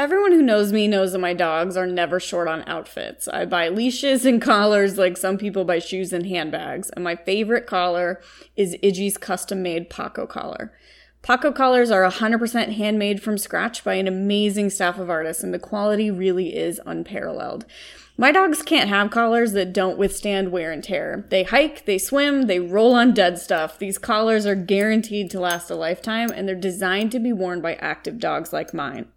Everyone who knows me knows that my dogs are never short on outfits. I buy leashes and collars like some people buy shoes and handbags, and my favorite collar is Iggy's custom made Paco collar. Paco collars are 100% handmade from scratch by an amazing staff of artists, and the quality really is unparalleled. My dogs can't have collars that don't withstand wear and tear. They hike, they swim, they roll on dead stuff. These collars are guaranteed to last a lifetime, and they're designed to be worn by active dogs like mine.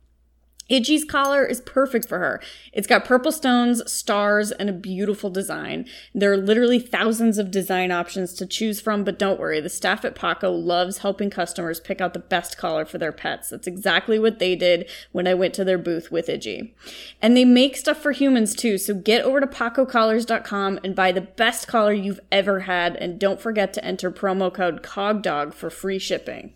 Iggy's collar is perfect for her. It's got purple stones, stars, and a beautiful design. There are literally thousands of design options to choose from, but don't worry, the staff at Paco loves helping customers pick out the best collar for their pets. That's exactly what they did when I went to their booth with Iggy. And they make stuff for humans too, so get over to pacocollars.com and buy the best collar you've ever had, and don't forget to enter promo code COGDOG for free shipping.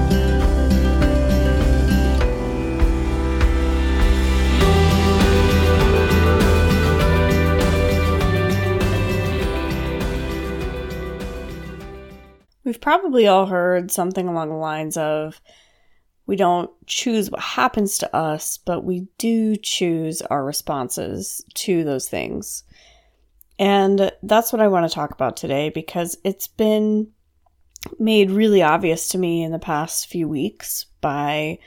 Probably all heard something along the lines of we don't choose what happens to us, but we do choose our responses to those things. And that's what I want to talk about today because it's been made really obvious to me in the past few weeks by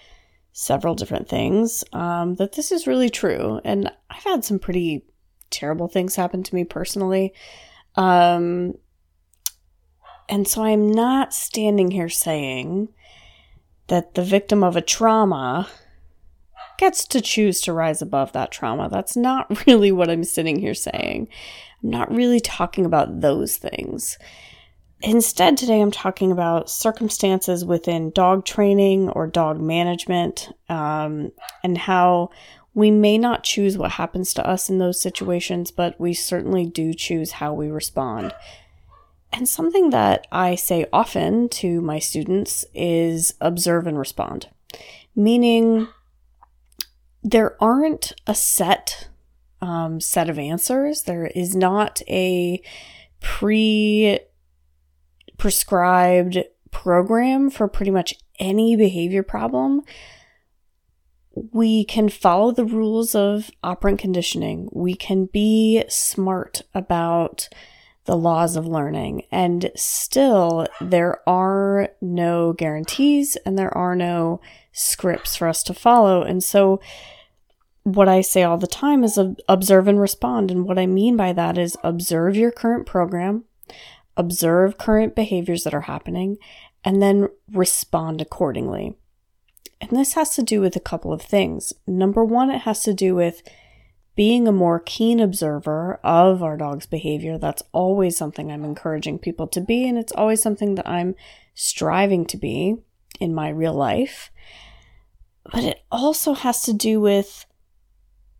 several different things um, that this is really true. And I've had some pretty terrible things happen to me personally. Um, and so I'm not standing here saying that the victim of a trauma gets to choose to rise above that trauma. That's not really what I'm sitting here saying. I'm not really talking about those things. Instead, today I'm talking about circumstances within dog training or dog management um, and how we may not choose what happens to us in those situations, but we certainly do choose how we respond. And something that I say often to my students is observe and respond, meaning there aren't a set um, set of answers. There is not a pre prescribed program for pretty much any behavior problem. We can follow the rules of operant conditioning. We can be smart about the laws of learning. And still, there are no guarantees and there are no scripts for us to follow. And so, what I say all the time is observe and respond. And what I mean by that is observe your current program, observe current behaviors that are happening, and then respond accordingly. And this has to do with a couple of things. Number one, it has to do with being a more keen observer of our dog's behavior, that's always something I'm encouraging people to be, and it's always something that I'm striving to be in my real life. But it also has to do with,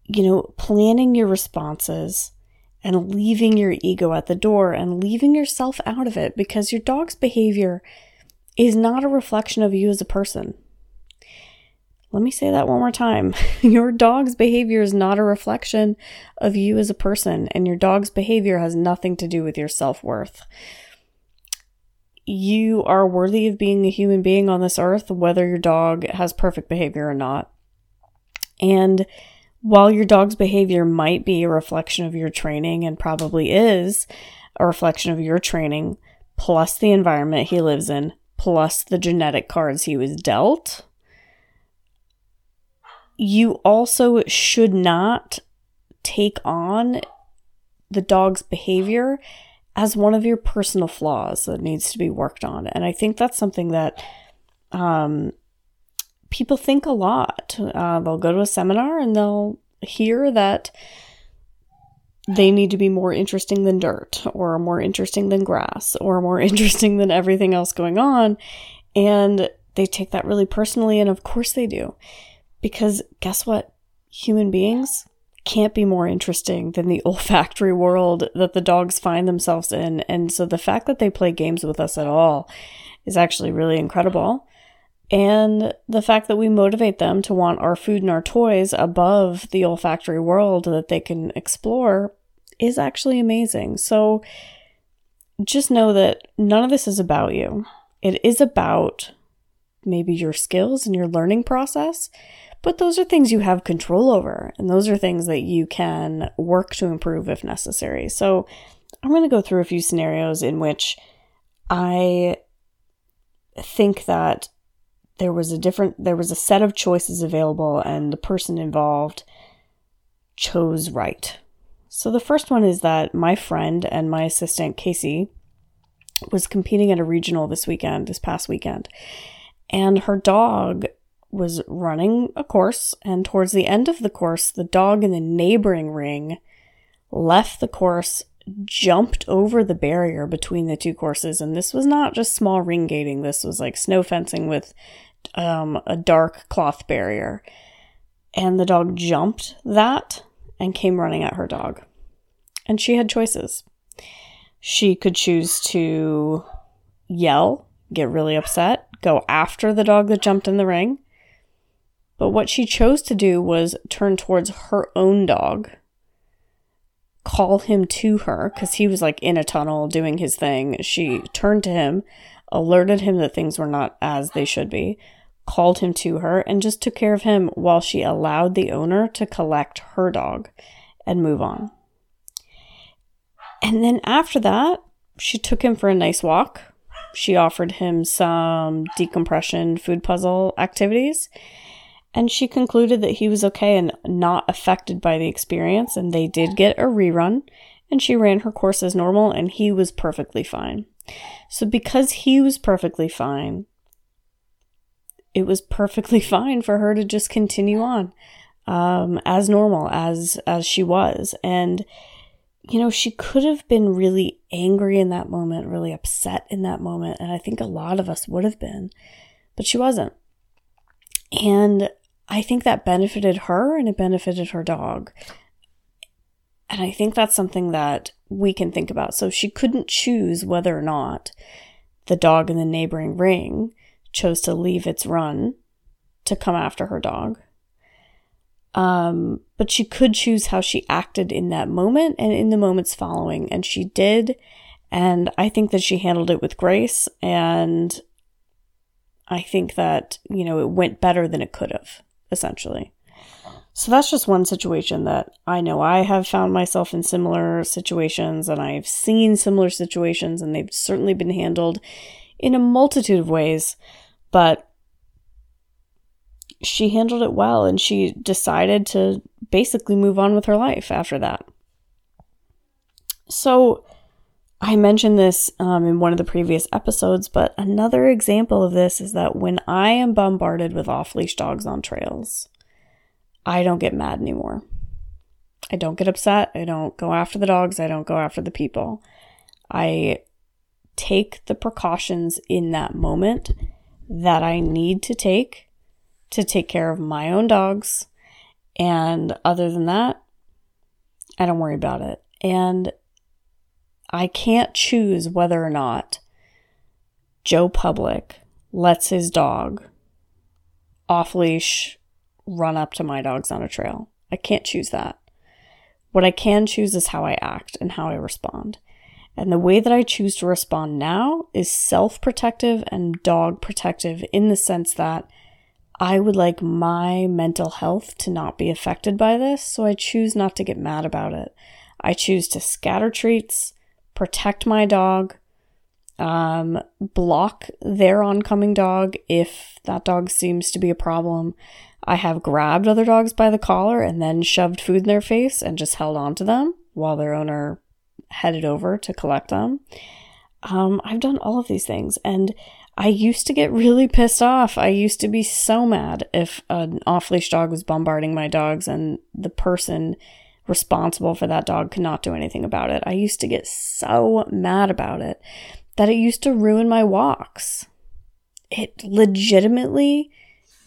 you know, planning your responses and leaving your ego at the door and leaving yourself out of it because your dog's behavior is not a reflection of you as a person. Let me say that one more time. Your dog's behavior is not a reflection of you as a person, and your dog's behavior has nothing to do with your self worth. You are worthy of being a human being on this earth, whether your dog has perfect behavior or not. And while your dog's behavior might be a reflection of your training and probably is a reflection of your training, plus the environment he lives in, plus the genetic cards he was dealt, you also should not take on the dog's behavior as one of your personal flaws that needs to be worked on. And I think that's something that um, people think a lot. Uh, they'll go to a seminar and they'll hear that they need to be more interesting than dirt, or more interesting than grass, or more interesting than everything else going on. And they take that really personally, and of course they do. Because guess what? Human beings can't be more interesting than the olfactory world that the dogs find themselves in. And so the fact that they play games with us at all is actually really incredible. And the fact that we motivate them to want our food and our toys above the olfactory world that they can explore is actually amazing. So just know that none of this is about you. It is about maybe your skills and your learning process, but those are things you have control over, and those are things that you can work to improve if necessary. So I'm going to go through a few scenarios in which I think that there was a different there was a set of choices available and the person involved chose right. So the first one is that my friend and my assistant Casey was competing at a regional this weekend, this past weekend. And her dog was running a course and towards the end of the course the dog in the neighboring ring left the course jumped over the barrier between the two courses and this was not just small ring gating this was like snow fencing with um, a dark cloth barrier. And the dog jumped that and came running at her dog. And she had choices. She could choose to yell, get really upset, go after the dog that jumped in the ring. But what she chose to do was turn towards her own dog, call him to her because he was like in a tunnel doing his thing. She turned to him, alerted him that things were not as they should be, called him to her, and just took care of him while she allowed the owner to collect her dog and move on. And then after that, she took him for a nice walk. She offered him some decompression food puzzle activities. And she concluded that he was okay and not affected by the experience. And they did get a rerun. And she ran her course as normal, and he was perfectly fine. So, because he was perfectly fine, it was perfectly fine for her to just continue on um, as normal as as she was and you know she could have been really angry in that moment really upset in that moment and i think a lot of us would have been but she wasn't and i think that benefited her and it benefited her dog. And i think that's something that we can think about. So she couldn't choose whether or not the dog in the neighboring ring chose to leave its run to come after her dog. Um, but she could choose how she acted in that moment and in the moments following, and she did. And I think that she handled it with grace, and I think that, you know, it went better than it could have, essentially. So that's just one situation that I know I have found myself in similar situations, and I've seen similar situations, and they've certainly been handled in a multitude of ways but she handled it well and she decided to basically move on with her life after that. So, I mentioned this um, in one of the previous episodes, but another example of this is that when I am bombarded with off leash dogs on trails, I don't get mad anymore. I don't get upset. I don't go after the dogs. I don't go after the people. I take the precautions in that moment that I need to take to take care of my own dogs. And other than that, I don't worry about it. And I can't choose whether or not Joe Public lets his dog off leash run up to my dogs on a trail. I can't choose that. What I can choose is how I act and how I respond. And the way that I choose to respond now is self protective and dog protective in the sense that I would like my mental health to not be affected by this, so I choose not to get mad about it. I choose to scatter treats, protect my dog, um, block their oncoming dog if that dog seems to be a problem. I have grabbed other dogs by the collar and then shoved food in their face and just held on to them while their owner headed over to collect them. Um, I've done all of these things, and I used to get really pissed off. I used to be so mad if an off leash dog was bombarding my dogs and the person responsible for that dog could not do anything about it. I used to get so mad about it that it used to ruin my walks. It legitimately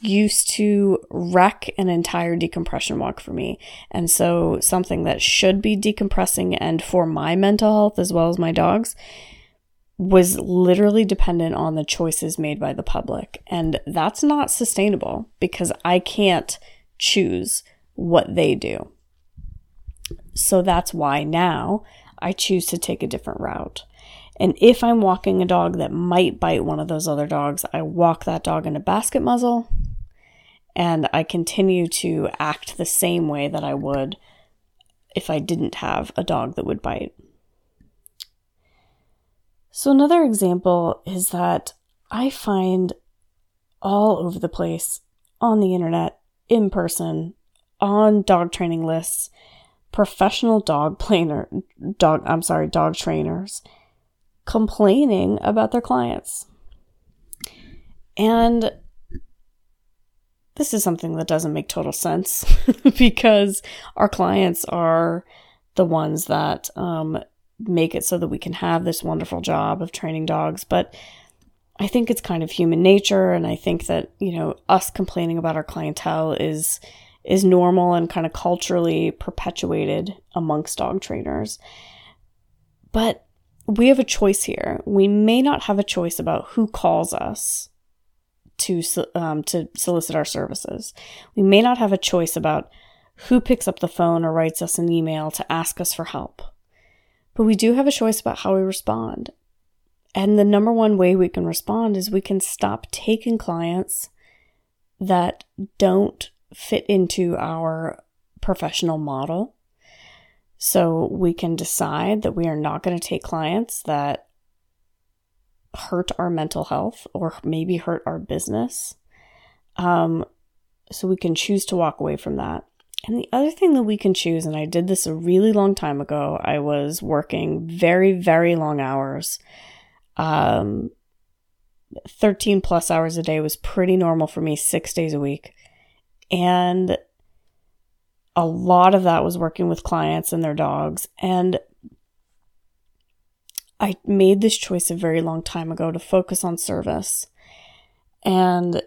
used to wreck an entire decompression walk for me. And so something that should be decompressing and for my mental health as well as my dog's was literally dependent on the choices made by the public. And that's not sustainable because I can't choose what they do. So that's why now I choose to take a different route. And if I'm walking a dog that might bite one of those other dogs, I walk that dog in a basket muzzle and I continue to act the same way that I would if I didn't have a dog that would bite. So, another example is that I find all over the place on the internet, in person, on dog training lists, professional dog planer, dog, I'm sorry, dog trainers complaining about their clients. And this is something that doesn't make total sense because our clients are the ones that um, make it so that we can have this wonderful job of training dogs. But I think it's kind of human nature, and I think that you know us complaining about our clientele is is normal and kind of culturally perpetuated amongst dog trainers. But we have a choice here. We may not have a choice about who calls us to um, to solicit our services. We may not have a choice about who picks up the phone or writes us an email to ask us for help. But we do have a choice about how we respond. And the number one way we can respond is we can stop taking clients that don't fit into our professional model. So we can decide that we are not going to take clients that hurt our mental health or maybe hurt our business. Um, so we can choose to walk away from that. And the other thing that we can choose, and I did this a really long time ago, I was working very, very long hours. Um, 13 plus hours a day was pretty normal for me, six days a week. And a lot of that was working with clients and their dogs. And I made this choice a very long time ago to focus on service and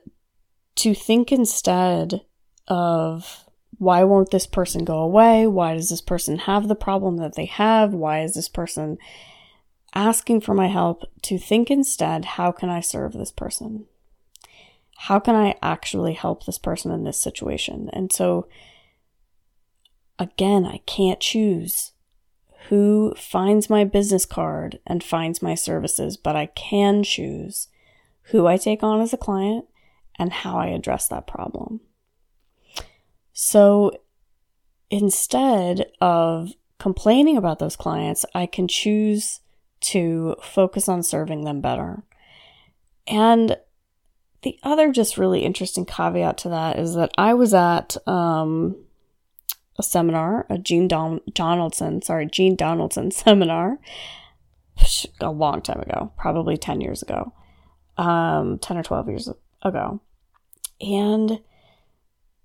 to think instead of why won't this person go away? Why does this person have the problem that they have? Why is this person asking for my help? To think instead, how can I serve this person? How can I actually help this person in this situation? And so, again, I can't choose who finds my business card and finds my services, but I can choose who I take on as a client and how I address that problem. So instead of complaining about those clients, I can choose to focus on serving them better. And the other just really interesting caveat to that is that I was at um, a seminar, a Jean Don- Donaldson, sorry, Jean Donaldson seminar a long time ago, probably 10 years ago, um, 10 or 12 years ago. And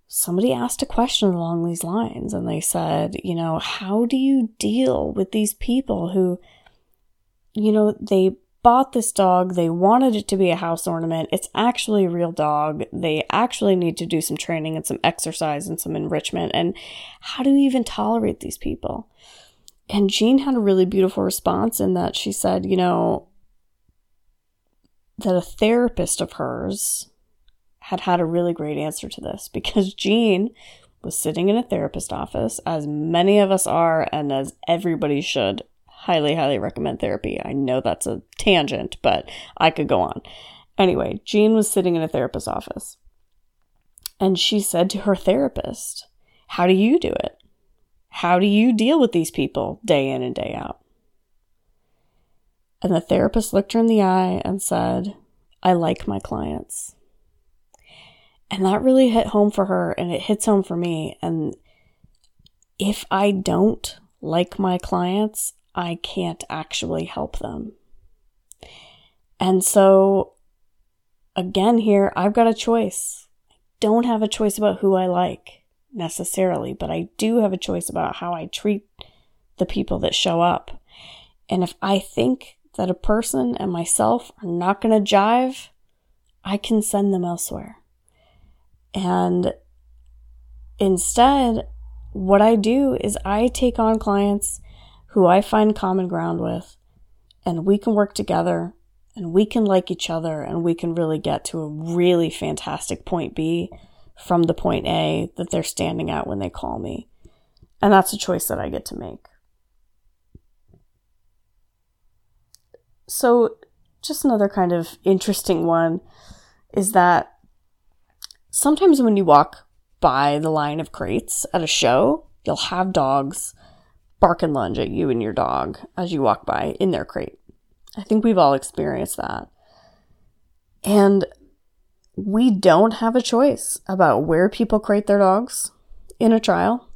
somebody asked a question along these lines and they said, you know, how do you deal with these people who, you know, they bought this dog. They wanted it to be a house ornament. It's actually a real dog. They actually need to do some training and some exercise and some enrichment. And how do you even tolerate these people? And Jean had a really beautiful response in that she said, you know, that a therapist of hers had had a really great answer to this because Jean was sitting in a therapist office, as many of us are, and as everybody should highly, highly recommend therapy. I know that's a tangent, but I could go on. Anyway, Jean was sitting in a therapist's office and she said to her therapist, How do you do it? How do you deal with these people day in and day out? And the therapist looked her in the eye and said, I like my clients. And that really hit home for her and it hits home for me. And if I don't like my clients, I can't actually help them. And so, again, here, I've got a choice. I don't have a choice about who I like necessarily, but I do have a choice about how I treat the people that show up. And if I think that a person and myself are not going to jive, I can send them elsewhere. And instead, what I do is I take on clients who I find common ground with, and we can work together and we can like each other and we can really get to a really fantastic point B from the point A that they're standing at when they call me. And that's a choice that I get to make. So, just another kind of interesting one is that sometimes when you walk by the line of crates at a show, you'll have dogs bark and lunge at you and your dog as you walk by in their crate. I think we've all experienced that. And we don't have a choice about where people crate their dogs in a trial.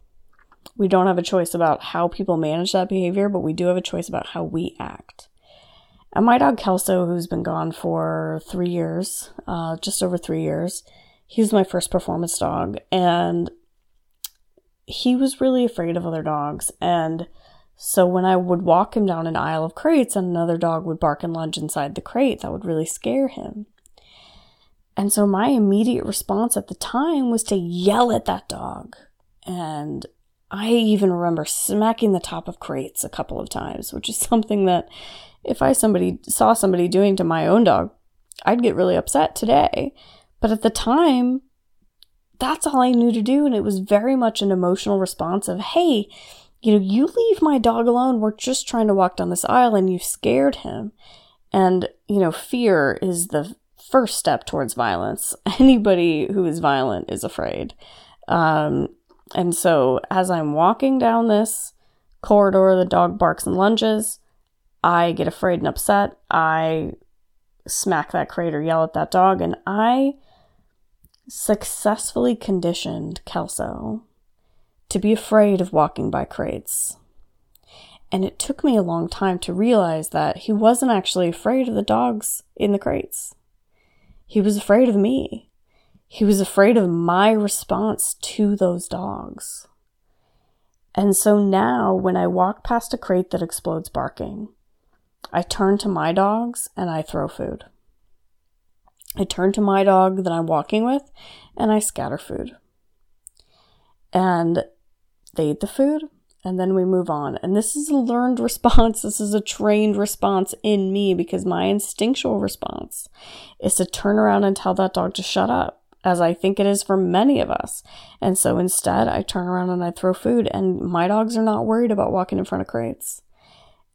We don't have a choice about how people manage that behavior, but we do have a choice about how we act. And my dog Kelso, who's been gone for three years, uh, just over three years, he was my first performance dog. And he was really afraid of other dogs. And so when I would walk him down an aisle of crates and another dog would bark and lunge inside the crate, that would really scare him. And so my immediate response at the time was to yell at that dog. And I even remember smacking the top of crates a couple of times, which is something that if I somebody saw somebody doing to my own dog, I'd get really upset today. But at the time, that's all I knew to do. And it was very much an emotional response of, hey, you know, you leave my dog alone. We're just trying to walk down this aisle and you scared him. And, you know, fear is the first step towards violence. Anybody who is violent is afraid. Um, and so as I'm walking down this corridor, the dog barks and lunges. I get afraid and upset. I smack that crate or yell at that dog, and I successfully conditioned Kelso to be afraid of walking by crates. And it took me a long time to realize that he wasn't actually afraid of the dogs in the crates. He was afraid of me. He was afraid of my response to those dogs. And so now, when I walk past a crate that explodes barking, I turn to my dogs and I throw food. I turn to my dog that I'm walking with and I scatter food. And they eat the food and then we move on. And this is a learned response. This is a trained response in me because my instinctual response is to turn around and tell that dog to shut up, as I think it is for many of us. And so instead, I turn around and I throw food, and my dogs are not worried about walking in front of crates.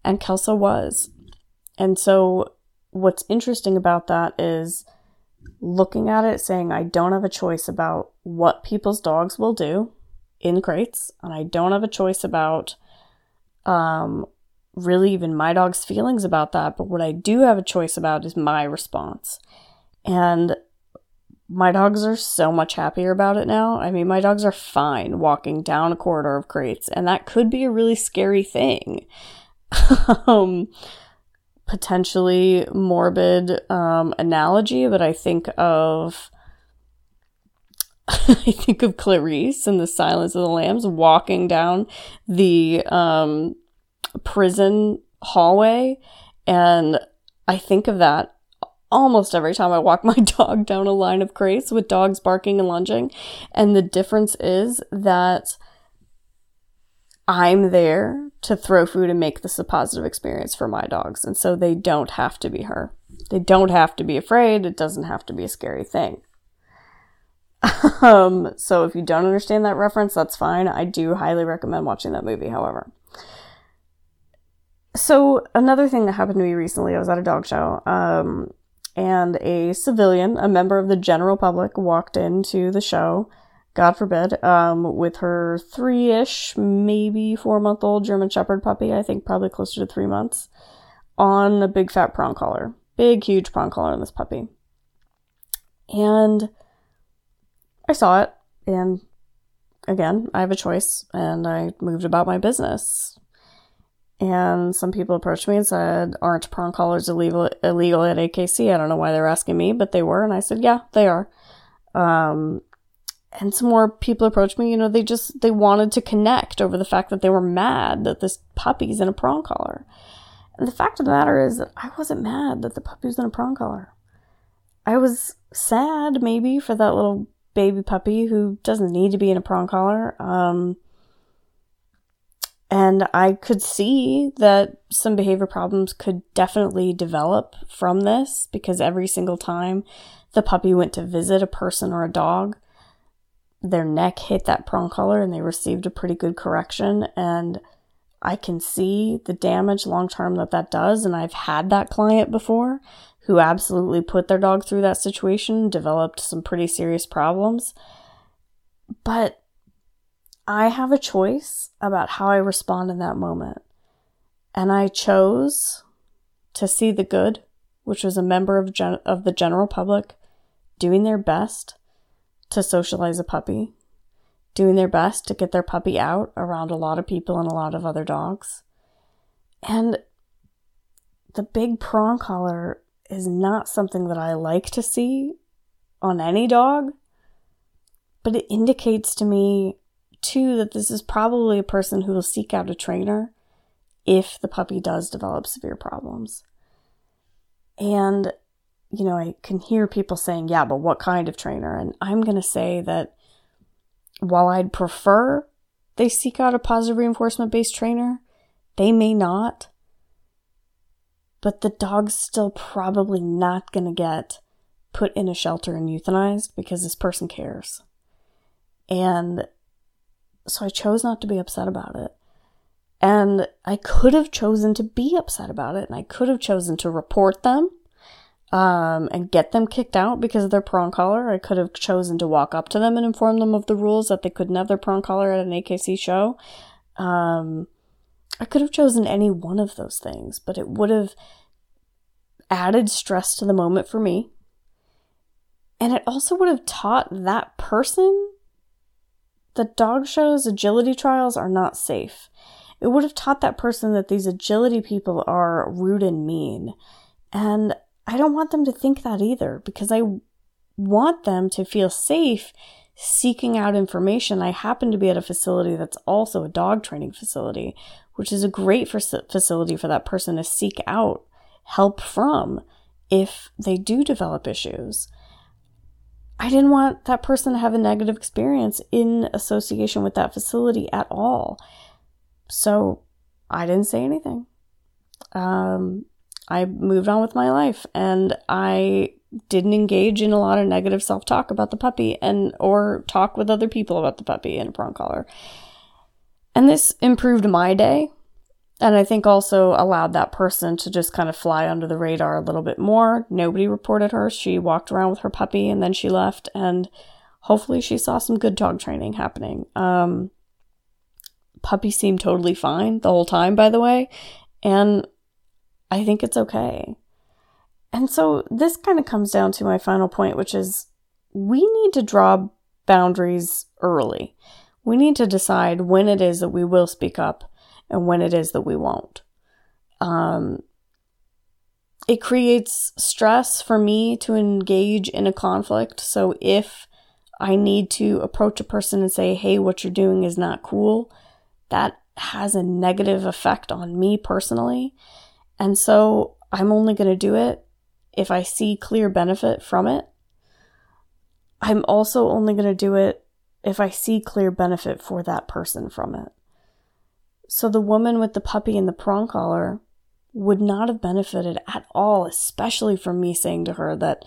And Kelso was. And so, what's interesting about that is looking at it saying, I don't have a choice about what people's dogs will do in crates, and I don't have a choice about um, really even my dog's feelings about that. But what I do have a choice about is my response. And my dogs are so much happier about it now. I mean, my dogs are fine walking down a corridor of crates, and that could be a really scary thing. um, potentially morbid um, analogy, but I think of I think of Clarice in The Silence of the Lambs walking down the um, prison hallway, and I think of that almost every time I walk my dog down a line of crates with dogs barking and lunging. And the difference is that I'm there to throw food and make this a positive experience for my dogs. And so they don't have to be her. They don't have to be afraid. It doesn't have to be a scary thing. um, so if you don't understand that reference, that's fine. I do highly recommend watching that movie, however. So another thing that happened to me recently, I was at a dog show, um, and a civilian, a member of the general public, walked into the show God forbid, um, with her three ish, maybe four month old German Shepherd puppy, I think probably closer to three months, on a big fat prong collar. Big, huge prong collar on this puppy. And I saw it, and again, I have a choice, and I moved about my business. And some people approached me and said, Aren't prong collars illegal, illegal at AKC? I don't know why they're asking me, but they were. And I said, Yeah, they are. Um, and some more people approached me you know they just they wanted to connect over the fact that they were mad that this puppy's in a prong collar and the fact of the matter is that i wasn't mad that the puppy was in a prong collar i was sad maybe for that little baby puppy who doesn't need to be in a prong collar. Um, and I could see that some behavior problems could definitely develop from this because every single time the puppy went to visit a person or a dog, their neck hit that prong collar and they received a pretty good correction. And I can see the damage long term that that does. And I've had that client before who absolutely put their dog through that situation, developed some pretty serious problems. But I have a choice about how I respond in that moment. And I chose to see the good, which was a member of, gen- of the general public doing their best to socialize a puppy, doing their best to get their puppy out around a lot of people and a lot of other dogs. And the big prong collar is not something that I like to see on any dog, but it indicates to me too, that this is probably a person who will seek out a trainer if the puppy does develop severe problems. And, you know, I can hear people saying, yeah, but what kind of trainer? And I'm going to say that while I'd prefer they seek out a positive reinforcement based trainer, they may not. But the dog's still probably not going to get put in a shelter and euthanized because this person cares. And so I chose not to be upset about it. And I could have chosen to be upset about it, and I could have chosen to report them um, and get them kicked out because of their prong collar. I could have chosen to walk up to them and inform them of the rules that they couldn't have their prong collar at an AKC show. Um, I could have chosen any one of those things, but it would have added stress to the moment for me. And it also would have taught that person the dog show's agility trials are not safe. It would have taught that person that these agility people are rude and mean. And I don't want them to think that either because I want them to feel safe seeking out information. I happen to be at a facility that's also a dog training facility, which is a great facility for that person to seek out help from if they do develop issues. I didn't want that person to have a negative experience in association with that facility at all. So I didn't say anything. Um, I moved on with my life and I didn't engage in a lot of negative self-talk about the puppy and or talk with other people about the puppy in a prong collar. And this improved my day and I think also allowed that person to just kind of fly under the radar a little bit more. Nobody reported her. She walked around with her puppy and then she left. And hopefully she saw some good dog training happening. Um, puppy seemed totally fine the whole time, by the way. And I think it's okay. And so this kind of comes down to my final point, which is we need to draw boundaries early. We need to decide when it is that we will speak up and when it is that we won't. Um, it creates stress for me to engage in a conflict. So if I need to approach a person and say, hey, what you're doing is not cool, that has a negative effect on me personally. And so I'm only going to do it if I see clear benefit from it. I'm also only going to do it if I see clear benefit for that person from it. So the woman with the puppy and the prong collar would not have benefited at all, especially from me saying to her that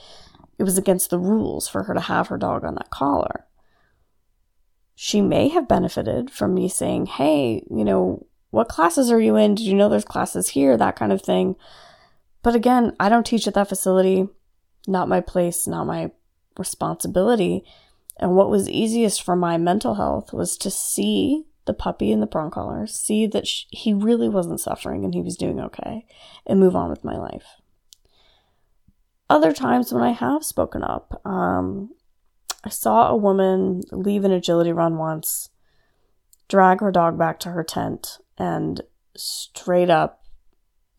it was against the rules for her to have her dog on that collar. She may have benefited from me saying, hey, you know, what classes are you in? Did you know there's classes here? That kind of thing. But again, I don't teach at that facility. Not my place, not my responsibility. And what was easiest for my mental health was to see the puppy and the prong collar, see that sh- he really wasn't suffering and he was doing okay, and move on with my life. Other times when I have spoken up, um, I saw a woman leave an agility run once, drag her dog back to her tent, and straight up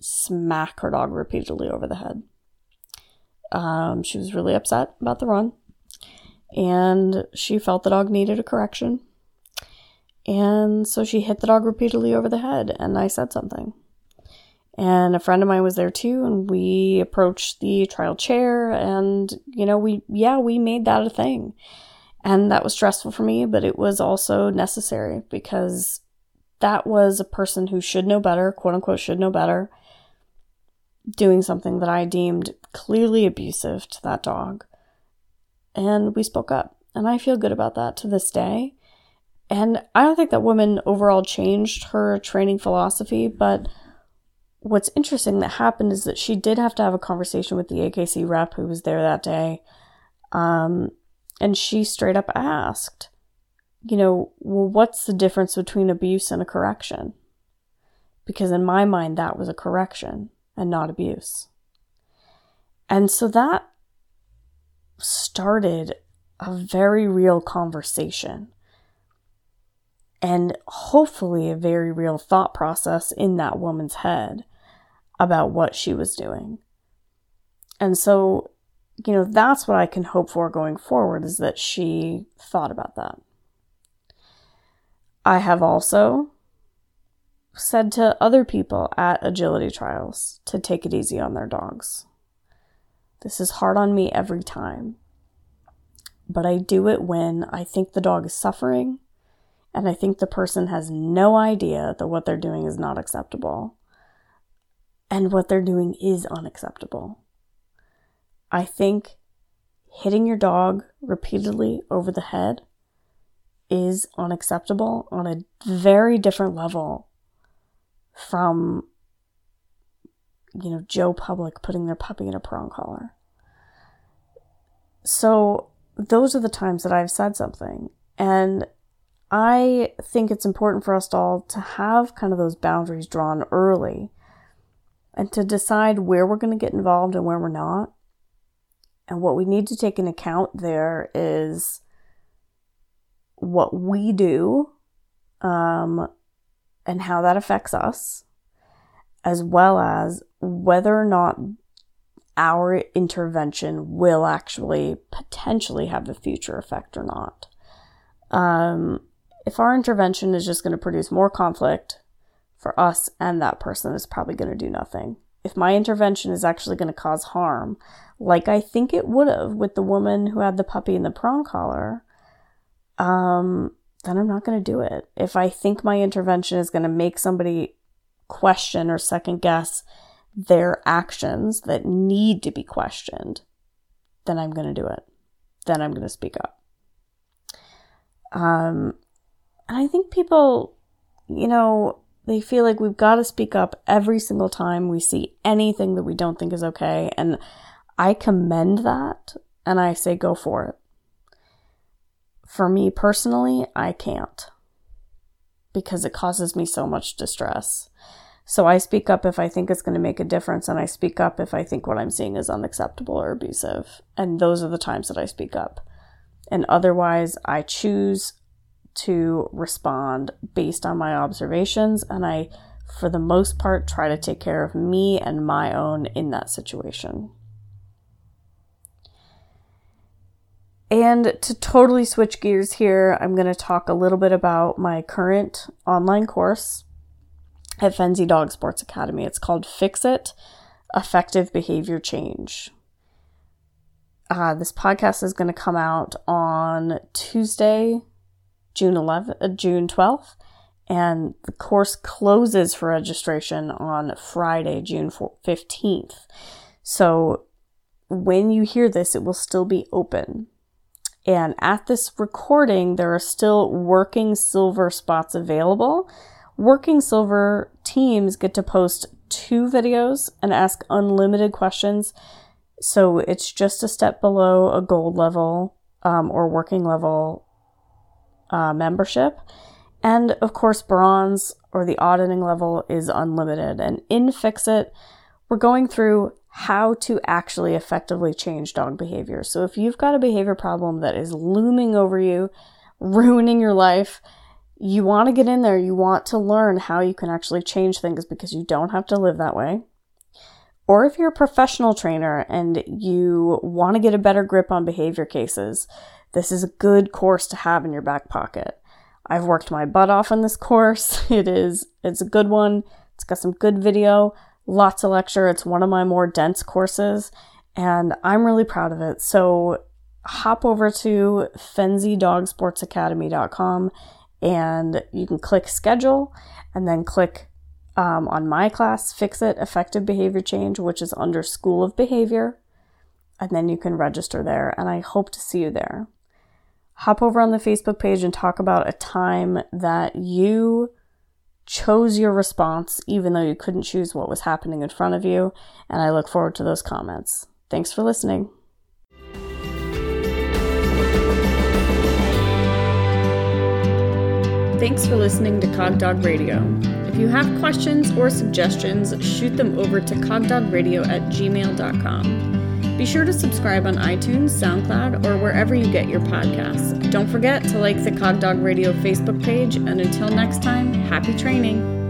smack her dog repeatedly over the head. Um, she was really upset about the run, and she felt the dog needed a correction and so she hit the dog repeatedly over the head, and I said something. And a friend of mine was there too, and we approached the trial chair, and, you know, we, yeah, we made that a thing. And that was stressful for me, but it was also necessary because that was a person who should know better, quote unquote, should know better, doing something that I deemed clearly abusive to that dog. And we spoke up. And I feel good about that to this day. And I don't think that woman overall changed her training philosophy, but what's interesting that happened is that she did have to have a conversation with the AKC rep who was there that day. Um, and she straight up asked, you know, well, what's the difference between abuse and a correction? Because in my mind, that was a correction and not abuse. And so that started a very real conversation and hopefully a very real thought process in that woman's head about what she was doing. And so, you know, that's what I can hope for going forward is that she thought about that. I have also said to other people at agility trials to take it easy on their dogs. This is hard on me every time, but I do it when I think the dog is suffering and I think the person has no idea that what they're doing is not acceptable and what they're doing is unacceptable. I think hitting your dog repeatedly over the head is unacceptable on a very different level from you know Joe Public putting their puppy in a prong collar. So those are the times that I've said something and I think it's important for us all to have kind of those boundaries drawn early and to decide where we're going to get involved and where we're not. And what we need to take into account there is what we do um, and how that affects us, as well as whether or not our intervention will actually potentially have a future effect or not. Um, if our intervention is just going to produce more conflict for us and that person, it's probably going to do nothing. If my intervention is actually going to cause harm, like I think it would have with the woman who had the puppy in the prong collar, um, then I'm not going to do it. If I think my intervention is going to make somebody question or second guess their actions that need to be questioned, then I'm going to do it. Then I'm going to speak up. Um, and I think people, you know, they feel like we've got to speak up every single time we see anything that we don't think is okay. And I commend that and I say go for it. For me personally, I can't because it causes me so much distress. So I speak up if I think it's going to make a difference, and I speak up if I think what I'm seeing is unacceptable or abusive. And those are the times that I speak up. And otherwise, I choose to respond based on my observations, and I, for the most part, try to take care of me and my own in that situation. And to totally switch gears here, I'm going to talk a little bit about my current online course at Fenzi Dog Sports Academy. It's called Fix It Effective Behavior Change. Uh, this podcast is going to come out on Tuesday, June 11th, uh, June 12th, and the course closes for registration on Friday, June 15th. So when you hear this, it will still be open. And at this recording, there are still working silver spots available. Working silver teams get to post two videos and ask unlimited questions. So it's just a step below a gold level um, or working level uh, membership. And of course, bronze or the auditing level is unlimited. And in Fix It, we're going through how to actually effectively change dog behavior. So if you've got a behavior problem that is looming over you, ruining your life, you want to get in there. You want to learn how you can actually change things because you don't have to live that way. Or if you're a professional trainer and you want to get a better grip on behavior cases, this is a good course to have in your back pocket. I've worked my butt off on this course. It is it's a good one. It's got some good video, lots of lecture. It's one of my more dense courses and I'm really proud of it. So hop over to fenzidogsportsacademy.com and you can click schedule and then click um, on my class, Fix It Effective Behavior Change, which is under School of Behavior. And then you can register there, and I hope to see you there. Hop over on the Facebook page and talk about a time that you chose your response, even though you couldn't choose what was happening in front of you. And I look forward to those comments. Thanks for listening. Thanks for listening to Cogdog Radio. If you have questions or suggestions, shoot them over to cogdogradio at gmail.com. Be sure to subscribe on iTunes, SoundCloud, or wherever you get your podcasts. Don't forget to like the Cogdog Radio Facebook page, and until next time, happy training!